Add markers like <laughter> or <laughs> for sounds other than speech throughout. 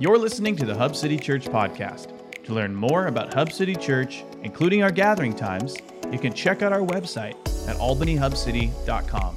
You're listening to the Hub City Church podcast. To learn more about Hub City Church, including our gathering times, you can check out our website at albanyhubcity.com.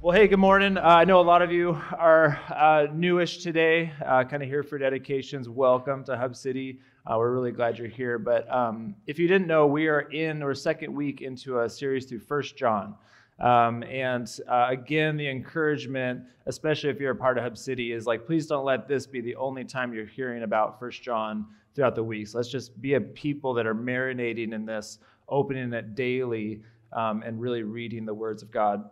Well, hey, good morning. Uh, I know a lot of you are uh, newish today, uh, kind of here for dedications. Welcome to Hub City. Uh, we're really glad you're here. But um, if you didn't know, we are in or second week into a series through First John. Um, and uh, again, the encouragement, especially if you're a part of Hub City, is like, please don't let this be the only time you're hearing about First John throughout the weeks. Let's just be a people that are marinating in this, opening it daily, um, and really reading the words of God.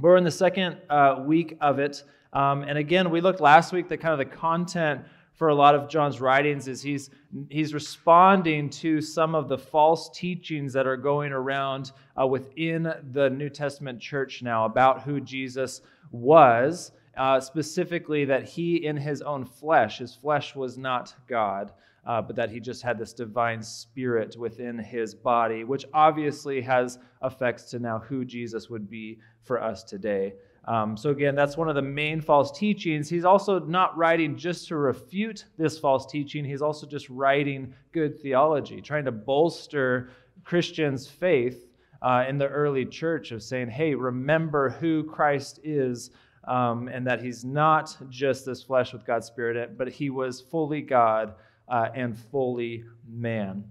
We're in the second uh, week of it. Um, and again, we looked last week at kind of the content for a lot of John's writings is he's he's responding to some of the false teachings that are going around uh, within the New Testament church now about who Jesus was, uh, specifically that he in his own flesh, his flesh was not God. Uh, but that he just had this divine spirit within his body, which obviously has effects to now who Jesus would be for us today. Um, so, again, that's one of the main false teachings. He's also not writing just to refute this false teaching, he's also just writing good theology, trying to bolster Christians' faith uh, in the early church of saying, hey, remember who Christ is. Um, and that he's not just this flesh with God's Spirit, but he was fully God uh, and fully man.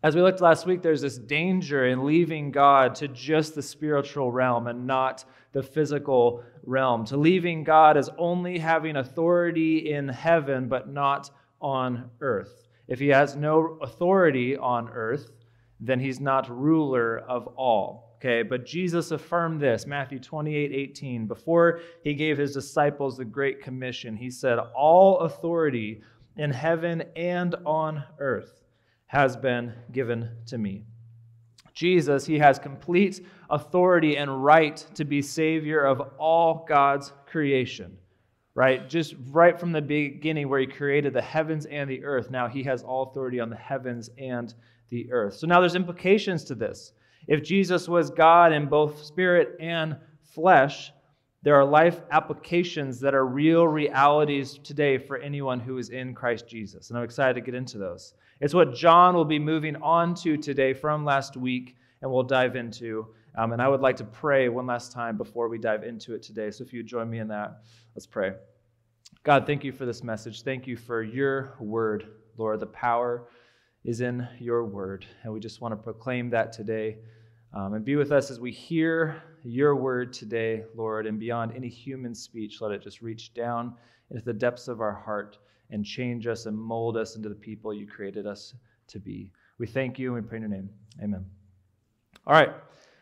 As we looked last week, there's this danger in leaving God to just the spiritual realm and not the physical realm, to leaving God as only having authority in heaven but not on earth. If he has no authority on earth, then he's not ruler of all. Okay, but Jesus affirmed this, Matthew 28 18. Before he gave his disciples the Great Commission, he said, All authority in heaven and on earth has been given to me. Jesus, he has complete authority and right to be Savior of all God's creation, right? Just right from the beginning where he created the heavens and the earth, now he has all authority on the heavens and the earth. So now there's implications to this. If Jesus was God in both spirit and flesh, there are life applications that are real realities today for anyone who is in Christ Jesus. And I'm excited to get into those. It's what John will be moving on to today from last week, and we'll dive into. Um, and I would like to pray one last time before we dive into it today. So if you join me in that, let's pray. God, thank you for this message. Thank you for your word, Lord. The power is in your word. And we just want to proclaim that today. Um, and be with us as we hear your word today, Lord, and beyond any human speech, let it just reach down into the depths of our heart and change us and mold us into the people you created us to be. We thank you and we pray in your name. Amen. All right.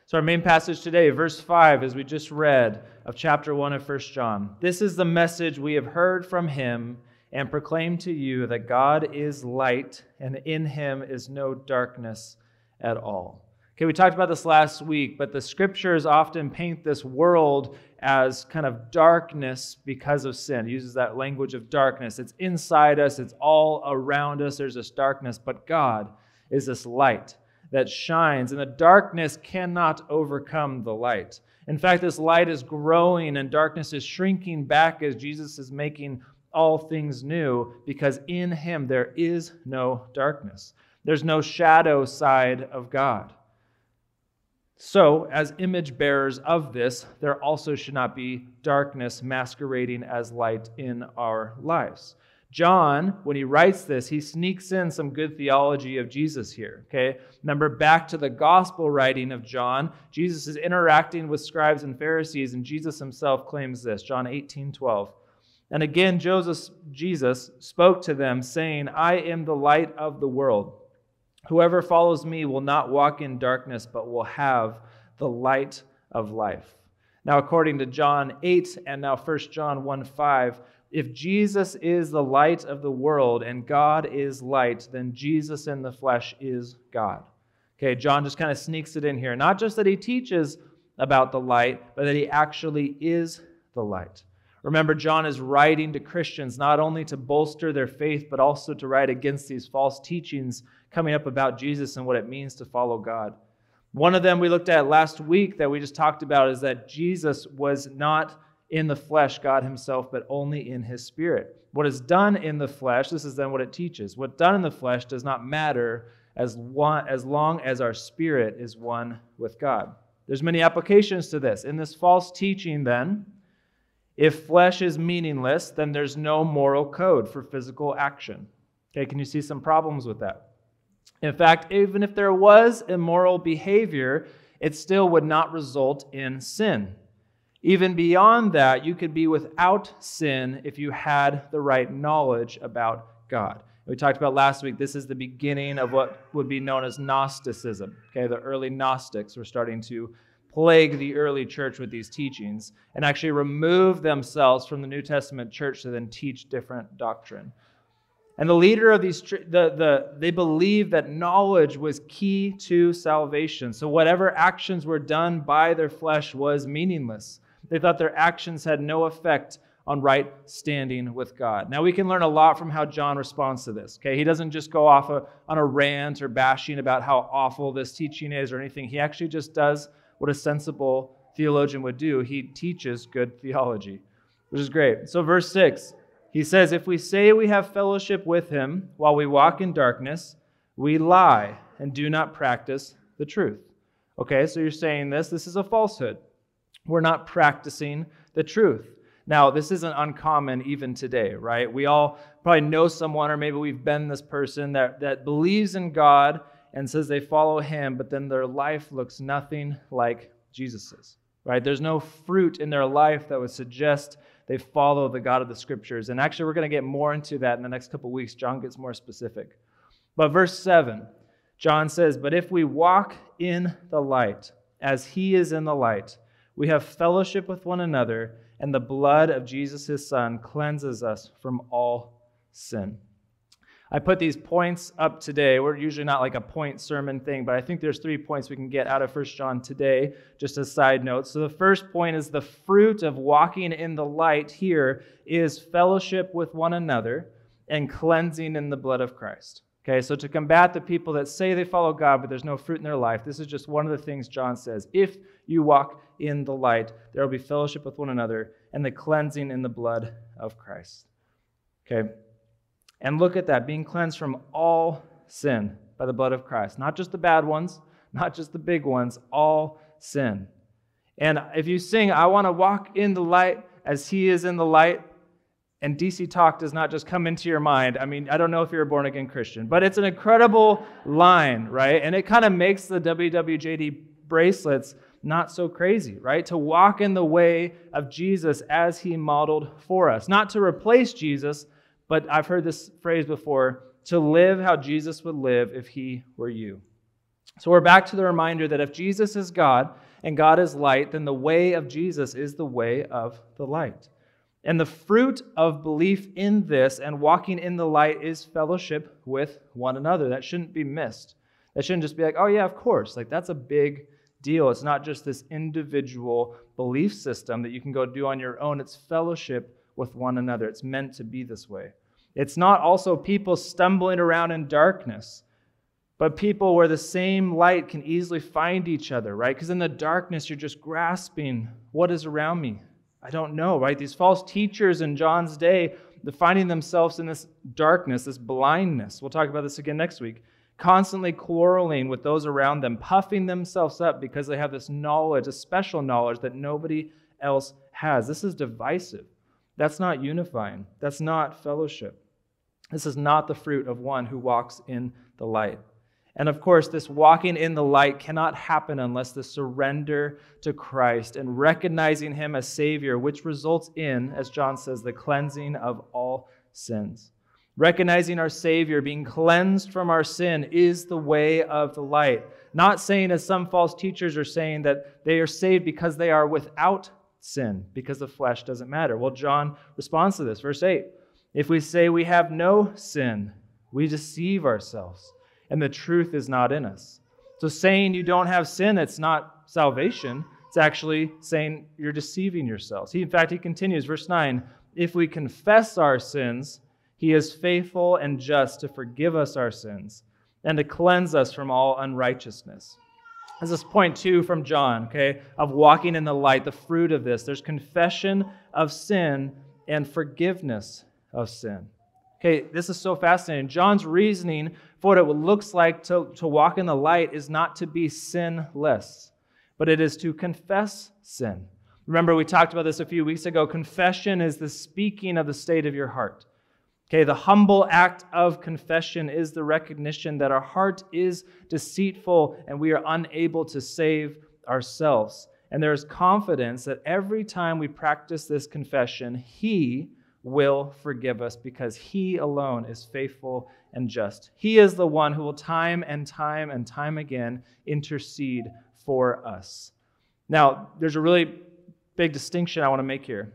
So, our main passage today, verse 5, as we just read of chapter 1 of 1 John. This is the message we have heard from him and proclaim to you that God is light and in him is no darkness at all. Okay, we talked about this last week, but the scriptures often paint this world as kind of darkness because of sin. It uses that language of darkness. It's inside us, it's all around us. There's this darkness, but God is this light that shines, and the darkness cannot overcome the light. In fact, this light is growing and darkness is shrinking back as Jesus is making all things new because in him there is no darkness. There's no shadow side of God. So, as image bearers of this, there also should not be darkness masquerading as light in our lives. John, when he writes this, he sneaks in some good theology of Jesus here. Okay? Remember back to the gospel writing of John, Jesus is interacting with scribes and Pharisees, and Jesus himself claims this, John 18, 12. And again, Joseph, Jesus spoke to them, saying, I am the light of the world. Whoever follows me will not walk in darkness, but will have the light of life. Now, according to John 8 and now 1 John 1 5, if Jesus is the light of the world and God is light, then Jesus in the flesh is God. Okay, John just kind of sneaks it in here. Not just that he teaches about the light, but that he actually is the light. Remember, John is writing to Christians not only to bolster their faith, but also to write against these false teachings coming up about Jesus and what it means to follow God. One of them we looked at last week that we just talked about is that Jesus was not in the flesh God himself, but only in his spirit. What is done in the flesh, this is then what it teaches. What done in the flesh does not matter as, one, as long as our spirit is one with God. There's many applications to this. In this false teaching, then, if flesh is meaningless, then there's no moral code for physical action. Okay, can you see some problems with that? In fact, even if there was immoral behavior, it still would not result in sin. Even beyond that, you could be without sin if you had the right knowledge about God. We talked about last week, this is the beginning of what would be known as Gnosticism. Okay, the early Gnostics were starting to plague the early church with these teachings and actually remove themselves from the New Testament church to then teach different doctrine. And the leader of these, the, the, they believed that knowledge was key to salvation. So whatever actions were done by their flesh was meaningless. They thought their actions had no effect on right standing with God. Now we can learn a lot from how John responds to this. Okay, he doesn't just go off a, on a rant or bashing about how awful this teaching is or anything. He actually just does what a sensible theologian would do. He teaches good theology, which is great. So, verse 6, he says, If we say we have fellowship with him while we walk in darkness, we lie and do not practice the truth. Okay, so you're saying this. This is a falsehood. We're not practicing the truth. Now, this isn't uncommon even today, right? We all probably know someone, or maybe we've been this person that, that believes in God and says they follow him, but then their life looks nothing like Jesus's, right? There's no fruit in their life that would suggest they follow the God of the scriptures. And actually, we're going to get more into that in the next couple weeks. John gets more specific. But verse 7, John says, But if we walk in the light, as he is in the light, we have fellowship with one another, and the blood of Jesus, his son, cleanses us from all sin. I put these points up today. We're usually not like a point sermon thing, but I think there's three points we can get out of First John today, just as side notes. So the first point is the fruit of walking in the light here is fellowship with one another and cleansing in the blood of Christ. Okay, so to combat the people that say they follow God, but there's no fruit in their life, this is just one of the things John says. If you walk in the light, there will be fellowship with one another and the cleansing in the blood of Christ. Okay, and look at that, being cleansed from all sin by the blood of Christ. Not just the bad ones, not just the big ones, all sin. And if you sing, I want to walk in the light as he is in the light, and DC Talk does not just come into your mind. I mean, I don't know if you're a born again Christian, but it's an incredible line, right? And it kind of makes the WWJD bracelets not so crazy, right? To walk in the way of Jesus as he modeled for us. Not to replace Jesus, but I've heard this phrase before to live how Jesus would live if he were you. So we're back to the reminder that if Jesus is God and God is light, then the way of Jesus is the way of the light. And the fruit of belief in this and walking in the light is fellowship with one another. That shouldn't be missed. That shouldn't just be like, oh, yeah, of course. Like, that's a big deal. It's not just this individual belief system that you can go do on your own, it's fellowship with one another. It's meant to be this way. It's not also people stumbling around in darkness, but people where the same light can easily find each other, right? Because in the darkness, you're just grasping what is around me. I don't know, right? These false teachers in John's day, they're finding themselves in this darkness, this blindness. We'll talk about this again next week. Constantly quarreling with those around them, puffing themselves up because they have this knowledge, a special knowledge that nobody else has. This is divisive. That's not unifying. That's not fellowship. This is not the fruit of one who walks in the light. And of course, this walking in the light cannot happen unless the surrender to Christ and recognizing Him as Savior, which results in, as John says, the cleansing of all sins. Recognizing our Savior, being cleansed from our sin, is the way of the light. Not saying, as some false teachers are saying, that they are saved because they are without sin because the flesh doesn't matter. Well, John responds to this. Verse 8 If we say we have no sin, we deceive ourselves, and the truth is not in us. So, saying you don't have sin, it's not salvation. It's actually saying you're deceiving yourselves. He, in fact, he continues, verse 9 If we confess our sins, he is faithful and just to forgive us our sins and to cleanse us from all unrighteousness. This is point two from John, okay, of walking in the light, the fruit of this. There's confession of sin and forgiveness of sin. Okay, this is so fascinating. John's reasoning for what it looks like to, to walk in the light is not to be sinless, but it is to confess sin. Remember, we talked about this a few weeks ago. Confession is the speaking of the state of your heart. Okay, the humble act of confession is the recognition that our heart is deceitful and we are unable to save ourselves. And there is confidence that every time we practice this confession, He will forgive us because He alone is faithful and just. He is the one who will time and time and time again intercede for us. Now, there's a really big distinction I want to make here.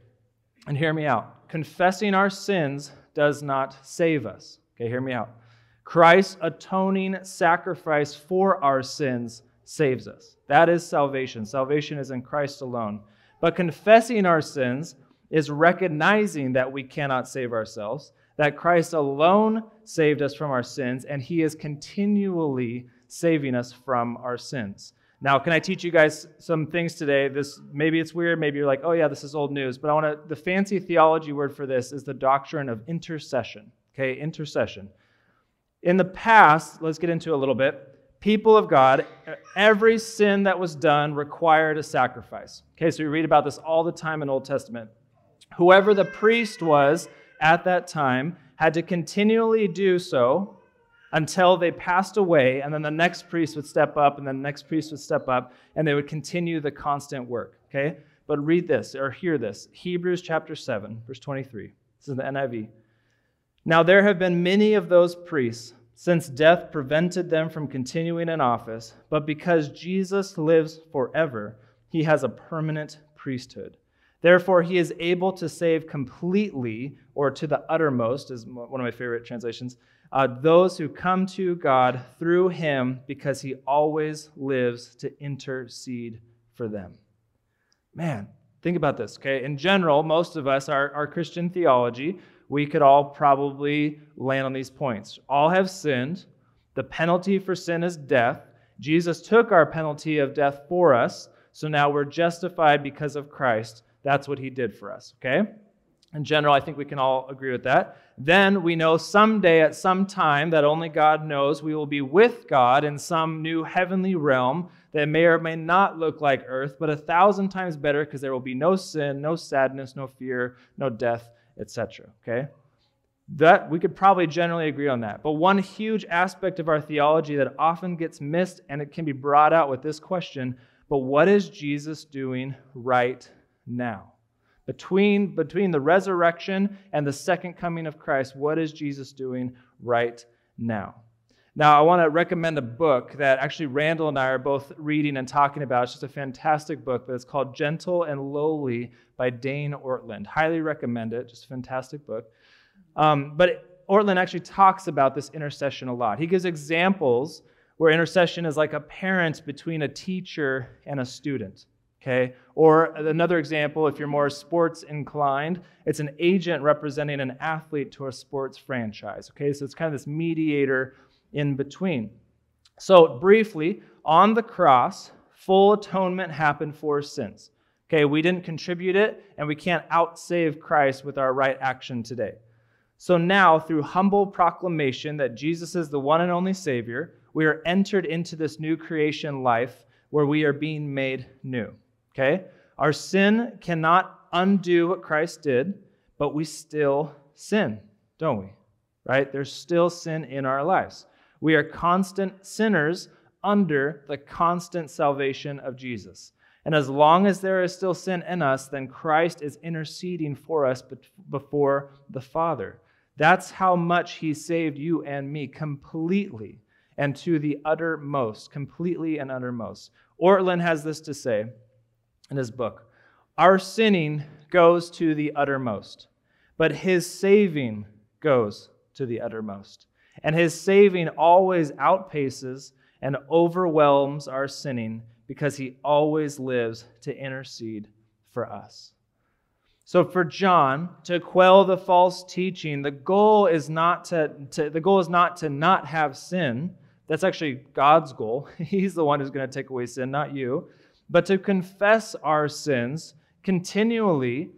And hear me out. Confessing our sins does not save us. Okay, hear me out. Christ's atoning sacrifice for our sins saves us. That is salvation. Salvation is in Christ alone. But confessing our sins is recognizing that we cannot save ourselves, that Christ alone saved us from our sins, and he is continually saving us from our sins. Now, can I teach you guys some things today? This maybe it's weird, maybe you're like, "Oh yeah, this is old news." But I want to the fancy theology word for this is the doctrine of intercession. Okay, intercession. In the past, let's get into a little bit. People of God, every sin that was done required a sacrifice. Okay, so we read about this all the time in Old Testament. Whoever the priest was at that time had to continually do so until they passed away, and then the next priest would step up, and then the next priest would step up, and they would continue the constant work. Okay? But read this or hear this Hebrews chapter 7, verse 23. This is the NIV. Now there have been many of those priests since death prevented them from continuing in office, but because Jesus lives forever, he has a permanent priesthood. Therefore, he is able to save completely, or to the uttermost, is one of my favorite translations, uh, those who come to God through him because he always lives to intercede for them. Man, think about this, okay? In general, most of us, our, our Christian theology, we could all probably land on these points. All have sinned. The penalty for sin is death. Jesus took our penalty of death for us, so now we're justified because of Christ. That's what he did for us, okay? In general, I think we can all agree with that. Then we know someday, at some time that only God knows, we will be with God in some new heavenly realm that may or may not look like earth, but a thousand times better because there will be no sin, no sadness, no fear, no death, etc. Okay? That we could probably generally agree on that. But one huge aspect of our theology that often gets missed and it can be brought out with this question, but what is Jesus doing right now? Between, between the resurrection and the second coming of Christ, what is Jesus doing right now? Now, I want to recommend a book that actually Randall and I are both reading and talking about. It's just a fantastic book, but it's called Gentle and Lowly by Dane Ortlund. Highly recommend it. Just a fantastic book. Um, but Ortlund actually talks about this intercession a lot. He gives examples where intercession is like a parent between a teacher and a student. Okay? Or another example, if you're more sports inclined, it's an agent representing an athlete to a sports franchise. Okay? So it's kind of this mediator in between. So, briefly, on the cross, full atonement happened for sins. Okay, we didn't contribute it, and we can't outsave Christ with our right action today. So now, through humble proclamation that Jesus is the one and only Savior, we are entered into this new creation life where we are being made new. Okay? Our sin cannot undo what Christ did, but we still sin, don't we? Right? There's still sin in our lives. We are constant sinners under the constant salvation of Jesus. And as long as there is still sin in us, then Christ is interceding for us before the Father. That's how much He saved you and me completely and to the uttermost, completely and uttermost. Ortlund has this to say in his book. Our sinning goes to the uttermost, but his saving goes to the uttermost. And his saving always outpaces and overwhelms our sinning because he always lives to intercede for us. So for John to quell the false teaching, the goal is not to, to, the goal is not to not have sin, That's actually God's goal. <laughs> He's the one who's going to take away sin, not you. But to confess our sins continually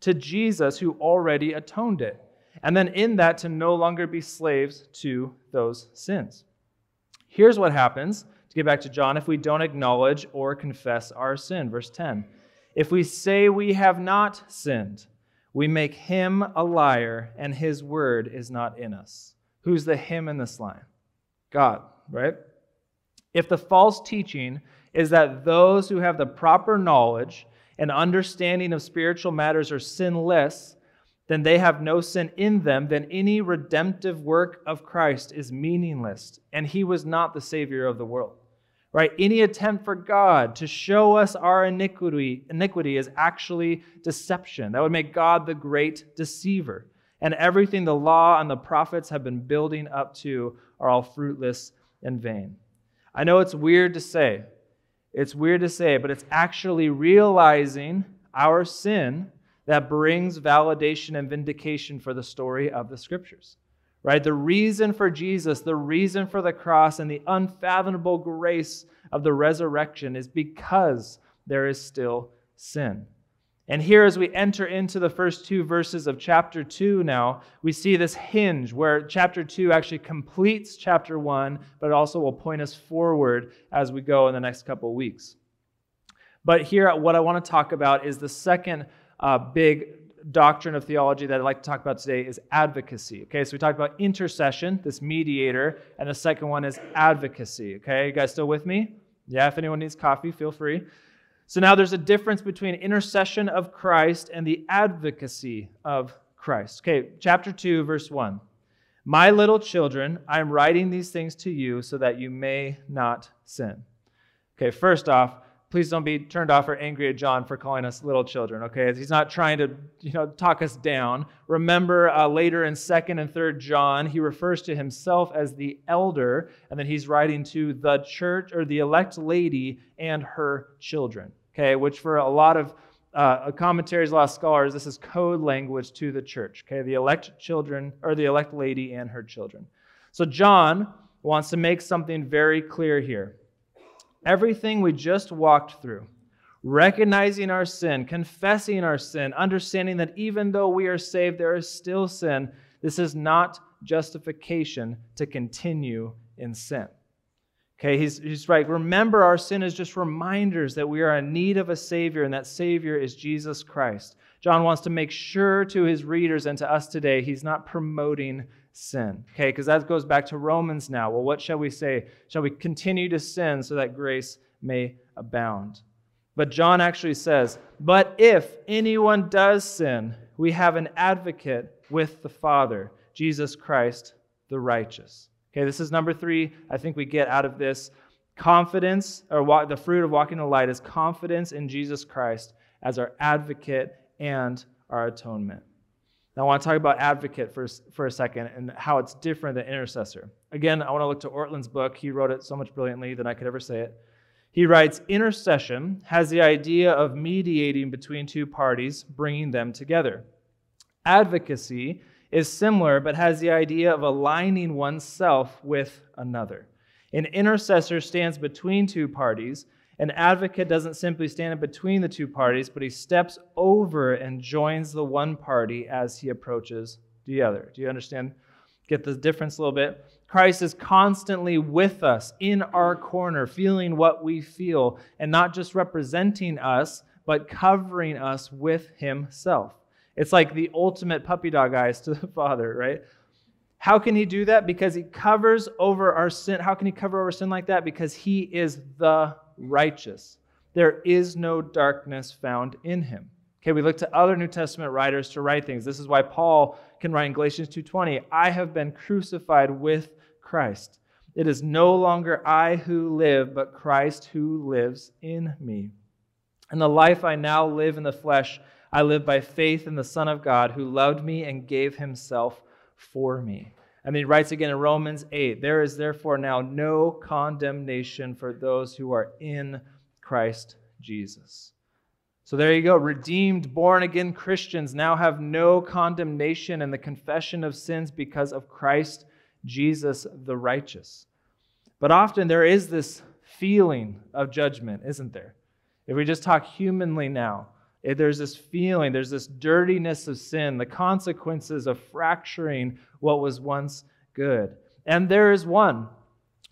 to Jesus who already atoned it. And then in that, to no longer be slaves to those sins. Here's what happens, to get back to John, if we don't acknowledge or confess our sin. Verse 10 If we say we have not sinned, we make him a liar, and his word is not in us. Who's the him in this line? God, right? If the false teaching is that those who have the proper knowledge and understanding of spiritual matters are sinless, then they have no sin in them, then any redemptive work of Christ is meaningless, and he was not the Savior of the world. Right? Any attempt for God to show us our iniquity, iniquity is actually deception. That would make God the great deceiver. And everything the law and the prophets have been building up to are all fruitless and vain. I know it's weird to say. It's weird to say, but it's actually realizing our sin that brings validation and vindication for the story of the scriptures. Right? The reason for Jesus, the reason for the cross, and the unfathomable grace of the resurrection is because there is still sin. And here, as we enter into the first two verses of chapter 2 now, we see this hinge where chapter 2 actually completes chapter 1, but it also will point us forward as we go in the next couple of weeks. But here, what I want to talk about is the second uh, big doctrine of theology that I'd like to talk about today is advocacy. Okay, so we talked about intercession, this mediator, and the second one is advocacy. Okay, you guys still with me? Yeah, if anyone needs coffee, feel free. So now there's a difference between intercession of Christ and the advocacy of Christ. Okay, chapter 2, verse 1. My little children, I am writing these things to you so that you may not sin. Okay, first off, please don't be turned off or angry at John for calling us little children, okay? He's not trying to, you know, talk us down. Remember uh, later in 2nd and 3rd John, he refers to himself as the elder, and then he's writing to the church or the elect lady and her children, okay? Which for a lot of uh, commentaries, a lot of scholars, this is code language to the church, okay? The elect children, or the elect lady and her children. So John wants to make something very clear here everything we just walked through, recognizing our sin, confessing our sin, understanding that even though we are saved, there is still sin, this is not justification to continue in sin. Okay, he's, he's right. Remember, our sin is just reminders that we are in need of a Savior, and that Savior is Jesus Christ. John wants to make sure to his readers and to us today, he's not promoting sin. Okay, because that goes back to Romans now. Well, what shall we say? Shall we continue to sin so that grace may abound? But John actually says, But if anyone does sin, we have an advocate with the Father, Jesus Christ the righteous. Okay, this is number three. I think we get out of this confidence, or the fruit of walking in the light is confidence in Jesus Christ as our advocate and our atonement. Now, I want to talk about advocate for, for a second and how it's different than intercessor. Again, I want to look to Ortlund's book. He wrote it so much brilliantly than I could ever say it. He writes Intercession has the idea of mediating between two parties, bringing them together. Advocacy is similar, but has the idea of aligning oneself with another. An intercessor stands between two parties an advocate doesn't simply stand between the two parties, but he steps over and joins the one party as he approaches the other. Do you understand? Get the difference a little bit? Christ is constantly with us in our corner, feeling what we feel, and not just representing us, but covering us with himself. It's like the ultimate puppy dog eyes to the <laughs> Father, right? How can he do that? Because he covers over our sin. How can he cover over sin like that? Because he is the righteous. There is no darkness found in him. Okay, we look to other New Testament writers to write things. This is why Paul can write in Galatians 2:20, "I have been crucified with Christ. It is no longer I who live, but Christ who lives in me. And the life I now live in the flesh, I live by faith in the Son of God who loved me and gave himself for me." And he writes again in Romans 8 There is therefore now no condemnation for those who are in Christ Jesus. So there you go. Redeemed, born again Christians now have no condemnation in the confession of sins because of Christ Jesus the righteous. But often there is this feeling of judgment, isn't there? If we just talk humanly now, there's this feeling, there's this dirtiness of sin, the consequences of fracturing what was once good. And there is one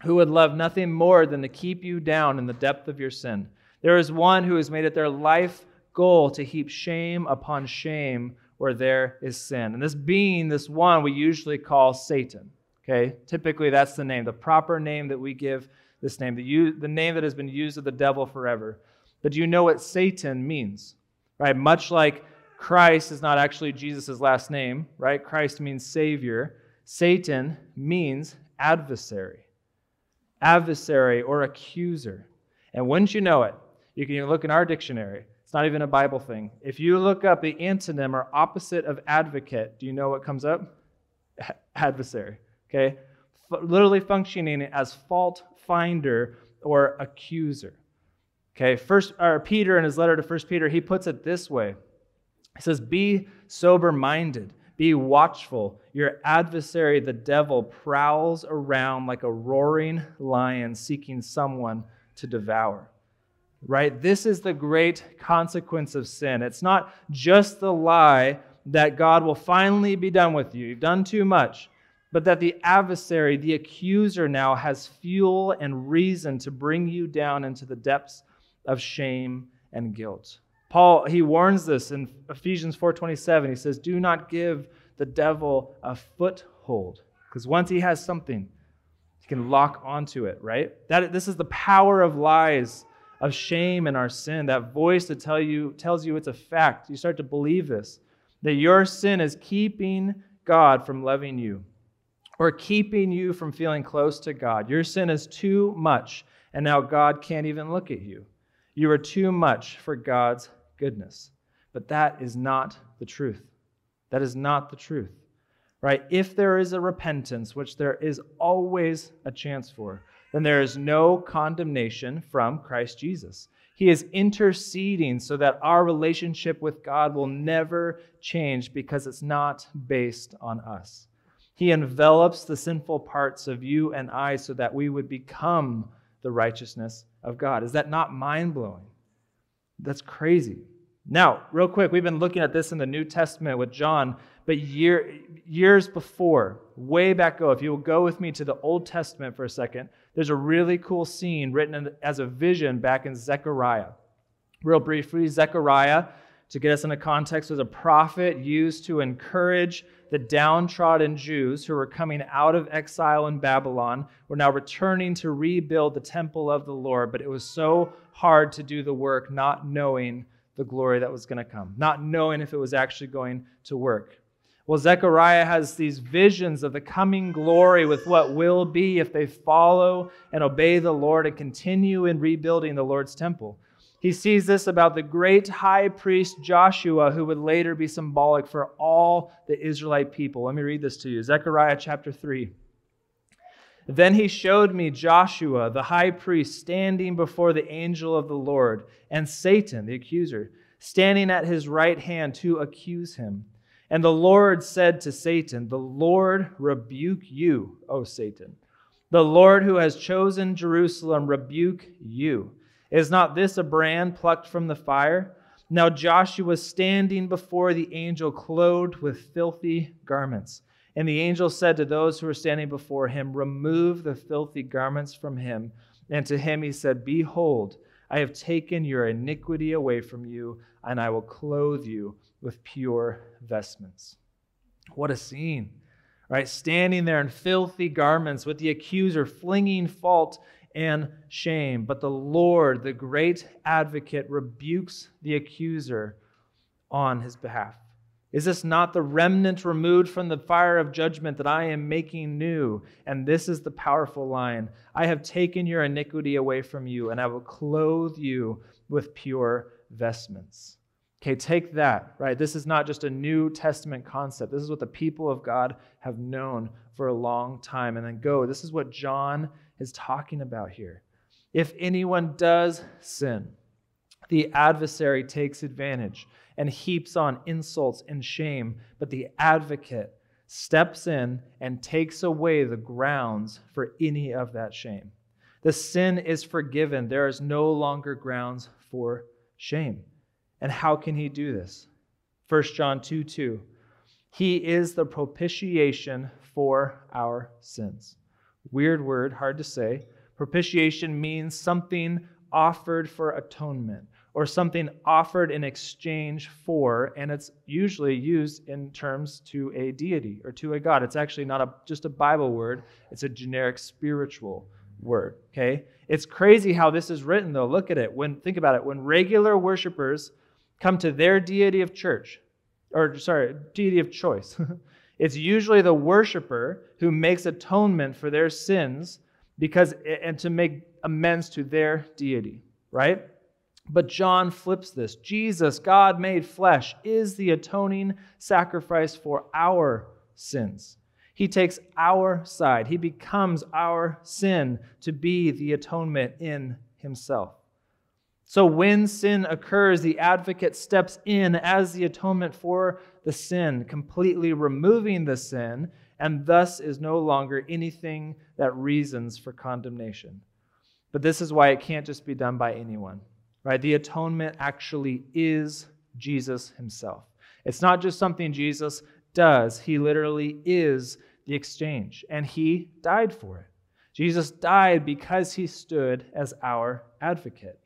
who would love nothing more than to keep you down in the depth of your sin. There is one who has made it their life goal to heap shame upon shame where there is sin. And this being, this one, we usually call Satan. Okay? Typically, that's the name, the proper name that we give this name, the, the name that has been used of the devil forever. But do you know what Satan means? Right? Much like Christ is not actually Jesus' last name, right? Christ means Savior. Satan means adversary, adversary or accuser. And wouldn't you know it? You can look in our dictionary. It's not even a Bible thing. If you look up the antonym or opposite of advocate, do you know what comes up? <laughs> Adversary. Okay? F- literally functioning as fault finder or accuser. Okay, first or Peter in his letter to First Peter, he puts it this way. He says, Be sober minded, be watchful. Your adversary, the devil, prowls around like a roaring lion seeking someone to devour. Right? This is the great consequence of sin. It's not just the lie that God will finally be done with you. You've done too much. But that the adversary, the accuser, now has fuel and reason to bring you down into the depths of shame and guilt. Paul, he warns this in Ephesians 4:27. He says, "Do not give the devil a foothold, because once he has something, he can lock onto it, right? That this is the power of lies, of shame and our sin. That voice that tell you tells you it's a fact. You start to believe this, that your sin is keeping God from loving you or keeping you from feeling close to God. Your sin is too much, and now God can't even look at you. You are too much for God's goodness. But that is not the truth. That is not the truth. Right? If there is a repentance, which there is always a chance for, then there is no condemnation from Christ Jesus. He is interceding so that our relationship with God will never change because it's not based on us. He envelops the sinful parts of you and I so that we would become the righteousness of God. Is that not mind blowing? That's crazy. Now, real quick, we've been looking at this in the New Testament with John, but year, years before, way back go, if you will go with me to the Old Testament for a second, there's a really cool scene written as a vision back in Zechariah. Real briefly, Zechariah, to get us into context, was a prophet used to encourage the downtrodden Jews who were coming out of exile in Babylon were now returning to rebuild the temple of the Lord, but it was so hard to do the work not knowing the glory that was going to come, not knowing if it was actually going to work. Well, Zechariah has these visions of the coming glory with what will be if they follow and obey the Lord and continue in rebuilding the Lord's temple. He sees this about the great high priest Joshua, who would later be symbolic for all the Israelite people. Let me read this to you Zechariah chapter 3. Then he showed me Joshua, the high priest, standing before the angel of the Lord, and Satan, the accuser, standing at his right hand to accuse him. And the Lord said to Satan, The Lord rebuke you, O Satan. The Lord who has chosen Jerusalem rebuke you. Is not this a brand plucked from the fire? Now Joshua was standing before the angel, clothed with filthy garments. And the angel said to those who were standing before him, Remove the filthy garments from him. And to him he said, Behold, I have taken your iniquity away from you, and I will clothe you with pure vestments. What a scene, right? Standing there in filthy garments with the accuser flinging fault and shame. But the Lord, the great advocate, rebukes the accuser on his behalf. Is this not the remnant removed from the fire of judgment that I am making new? And this is the powerful line I have taken your iniquity away from you, and I will clothe you with pure vestments. Okay, take that, right? This is not just a New Testament concept. This is what the people of God have known for a long time. And then go. This is what John is talking about here. If anyone does sin, the adversary takes advantage and heaps on insults and shame, but the advocate steps in and takes away the grounds for any of that shame. The sin is forgiven. There is no longer grounds for shame. And how can he do this? 1 John 2 2. He is the propitiation for our sins. Weird word, hard to say. Propitiation means something offered for atonement or something offered in exchange for, and it's usually used in terms to a deity or to a god. It's actually not a, just a Bible word, it's a generic spiritual word. Okay? It's crazy how this is written, though. Look at it. When think about it. When regular worshipers come to their deity of church, or sorry, deity of choice, <laughs> it's usually the worshiper who makes atonement for their sins because and to make amends to their deity, right? But John flips this. Jesus, God made flesh, is the atoning sacrifice for our sins. He takes our side. He becomes our sin to be the atonement in himself. So when sin occurs, the advocate steps in as the atonement for the sin, completely removing the sin, and thus is no longer anything that reasons for condemnation. But this is why it can't just be done by anyone right? The atonement actually is Jesus himself. It's not just something Jesus does, he literally is the exchange, and he died for it. Jesus died because he stood as our advocate.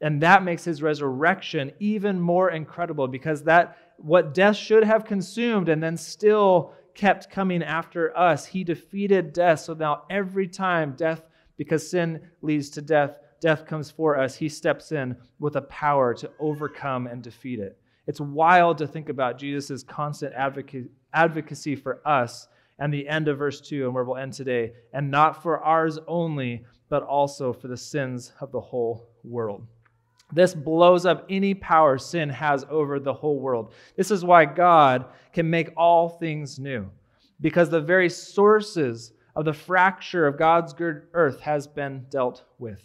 And that makes his resurrection even more incredible because that what death should have consumed and then still kept coming after us, he defeated death. So now every time death, because sin leads to death, death comes for us, he steps in with a power to overcome and defeat it. It's wild to think about Jesus' constant advocacy for us and the end of verse 2 and where we'll end today, and not for ours only, but also for the sins of the whole world. This blows up any power sin has over the whole world. This is why God can make all things new, because the very sources of the fracture of God's good earth has been dealt with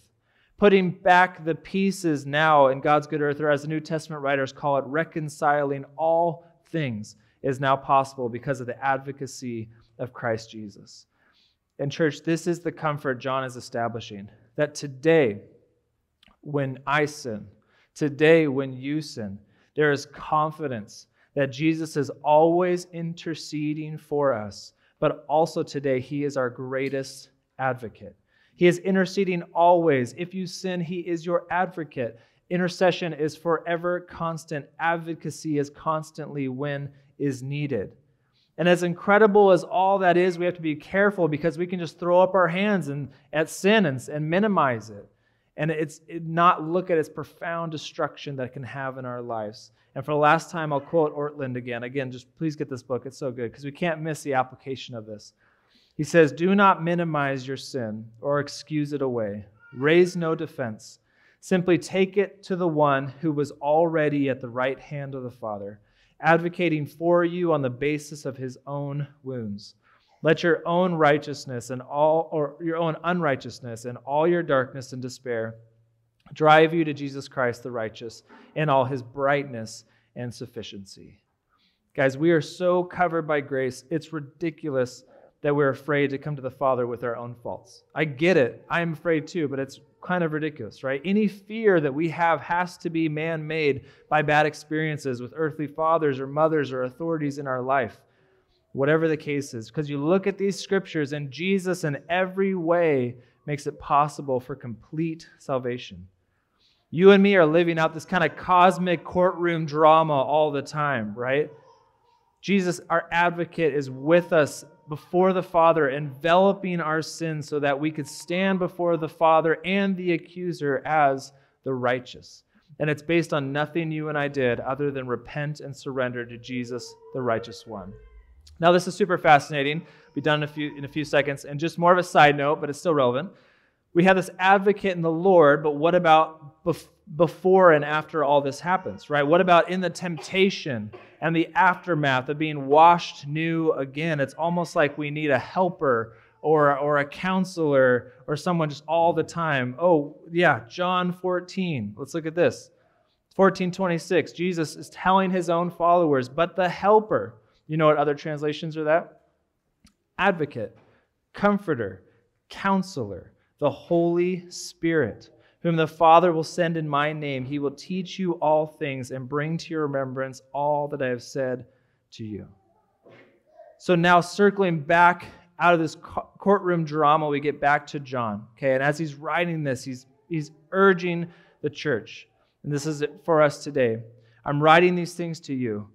putting back the pieces now in God's good earth, or as the New Testament writers call it, reconciling all things is now possible because of the advocacy of Christ Jesus. And, church, this is the comfort John is establishing that today, when I sin, today, when you sin, there is confidence that Jesus is always interceding for us, but also today, he is our greatest advocate. He is interceding always. If you sin, He is your advocate. Intercession is forever constant. Advocacy is constantly when is needed. And as incredible as all that is, we have to be careful because we can just throw up our hands and, at sin and, and minimize it. And it's it not look at its profound destruction that it can have in our lives. And for the last time, I'll quote Ortlund again. Again, just please get this book. It's so good because we can't miss the application of this. He says, Do not minimize your sin or excuse it away. Raise no defense. Simply take it to the one who was already at the right hand of the Father, advocating for you on the basis of his own wounds. Let your own righteousness and all or your own unrighteousness and all your darkness and despair drive you to Jesus Christ the righteous in all his brightness and sufficiency. Guys, we are so covered by grace, it's ridiculous that we're afraid to come to the Father with our own faults. I get it. I'm afraid too, but it's kind of ridiculous, right? Any fear that we have has to be man made by bad experiences with earthly fathers or mothers or authorities in our life, whatever the case is. Because you look at these scriptures and Jesus, in every way, makes it possible for complete salvation. You and me are living out this kind of cosmic courtroom drama all the time, right? Jesus, our advocate, is with us before the Father, enveloping our sins so that we could stand before the Father and the accuser as the righteous. And it's based on nothing you and I did other than repent and surrender to Jesus, the righteous one. Now, this is super fascinating. Be done in a few, in a few seconds. And just more of a side note, but it's still relevant. We have this advocate in the Lord, but what about before and after all this happens, right? What about in the temptation and the aftermath of being washed new again? It's almost like we need a helper or, or a counselor or someone just all the time. Oh, yeah, John 14. Let's look at this. 1426, Jesus is telling his own followers, but the helper, you know what other translations are that? Advocate, comforter, counselor the Holy Spirit, whom the Father will send in my name. He will teach you all things and bring to your remembrance all that I have said to you. So now, circling back out of this courtroom drama, we get back to John. Okay, and as he's writing this, he's, he's urging the church. And this is it for us today. I'm writing these things to you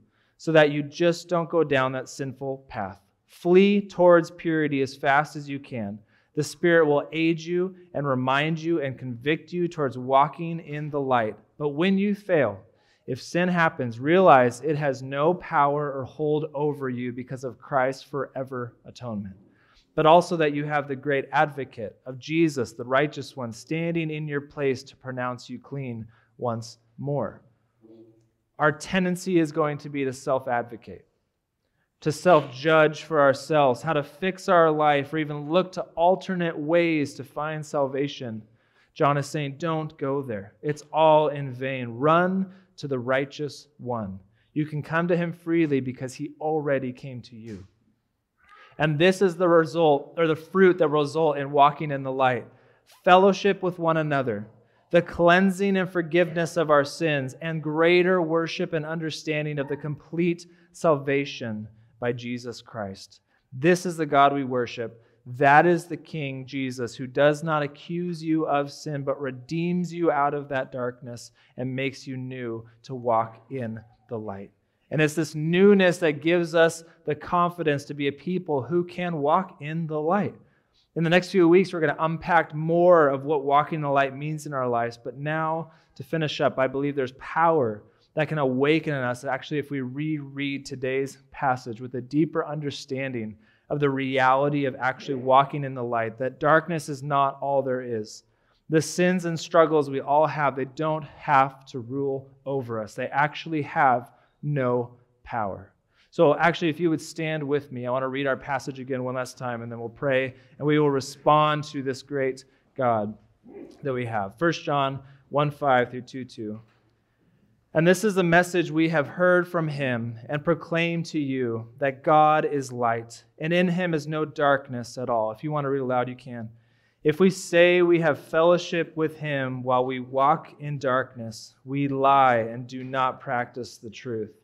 so that you just don't go down that sinful path. Flee towards purity as fast as you can. The Spirit will aid you and remind you and convict you towards walking in the light. But when you fail, if sin happens, realize it has no power or hold over you because of Christ's forever atonement. But also that you have the great advocate of Jesus, the righteous one, standing in your place to pronounce you clean once more. Our tendency is going to be to self advocate to self judge for ourselves, how to fix our life, or even look to alternate ways to find salvation. John is saying, don't go there. It's all in vain. Run to the righteous one. You can come to him freely because he already came to you. And this is the result, or the fruit that will result in walking in the light fellowship with one another, the cleansing and forgiveness of our sins, and greater worship and understanding of the complete salvation by Jesus Christ. This is the God we worship. That is the King, Jesus, who does not accuse you of sin, but redeems you out of that darkness and makes you new to walk in the light. And it's this newness that gives us the confidence to be a people who can walk in the light. In the next few weeks, we're going to unpack more of what walking in the light means in our lives. But now, to finish up, I believe there's power that can awaken in us, actually, if we reread today's passage with a deeper understanding of the reality of actually walking in the light, that darkness is not all there is. The sins and struggles we all have, they don't have to rule over us. They actually have no power. So, actually, if you would stand with me, I want to read our passage again one last time, and then we'll pray and we will respond to this great God that we have. 1 John 1 5 through 2 2. And this is the message we have heard from him and proclaim to you that God is light, and in him is no darkness at all. If you want to read aloud, you can. If we say we have fellowship with him while we walk in darkness, we lie and do not practice the truth.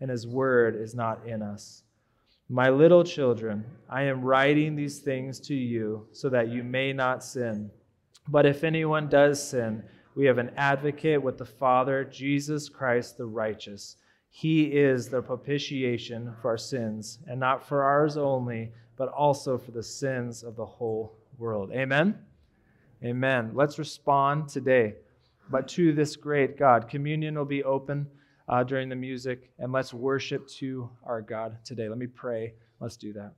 and his word is not in us. My little children, I am writing these things to you so that you may not sin. But if anyone does sin, we have an advocate with the Father, Jesus Christ the righteous. He is the propitiation for our sins, and not for ours only, but also for the sins of the whole world. Amen. Amen. Let's respond today, but to this great God. Communion will be open uh, during the music, and let's worship to our God today. Let me pray. Let's do that.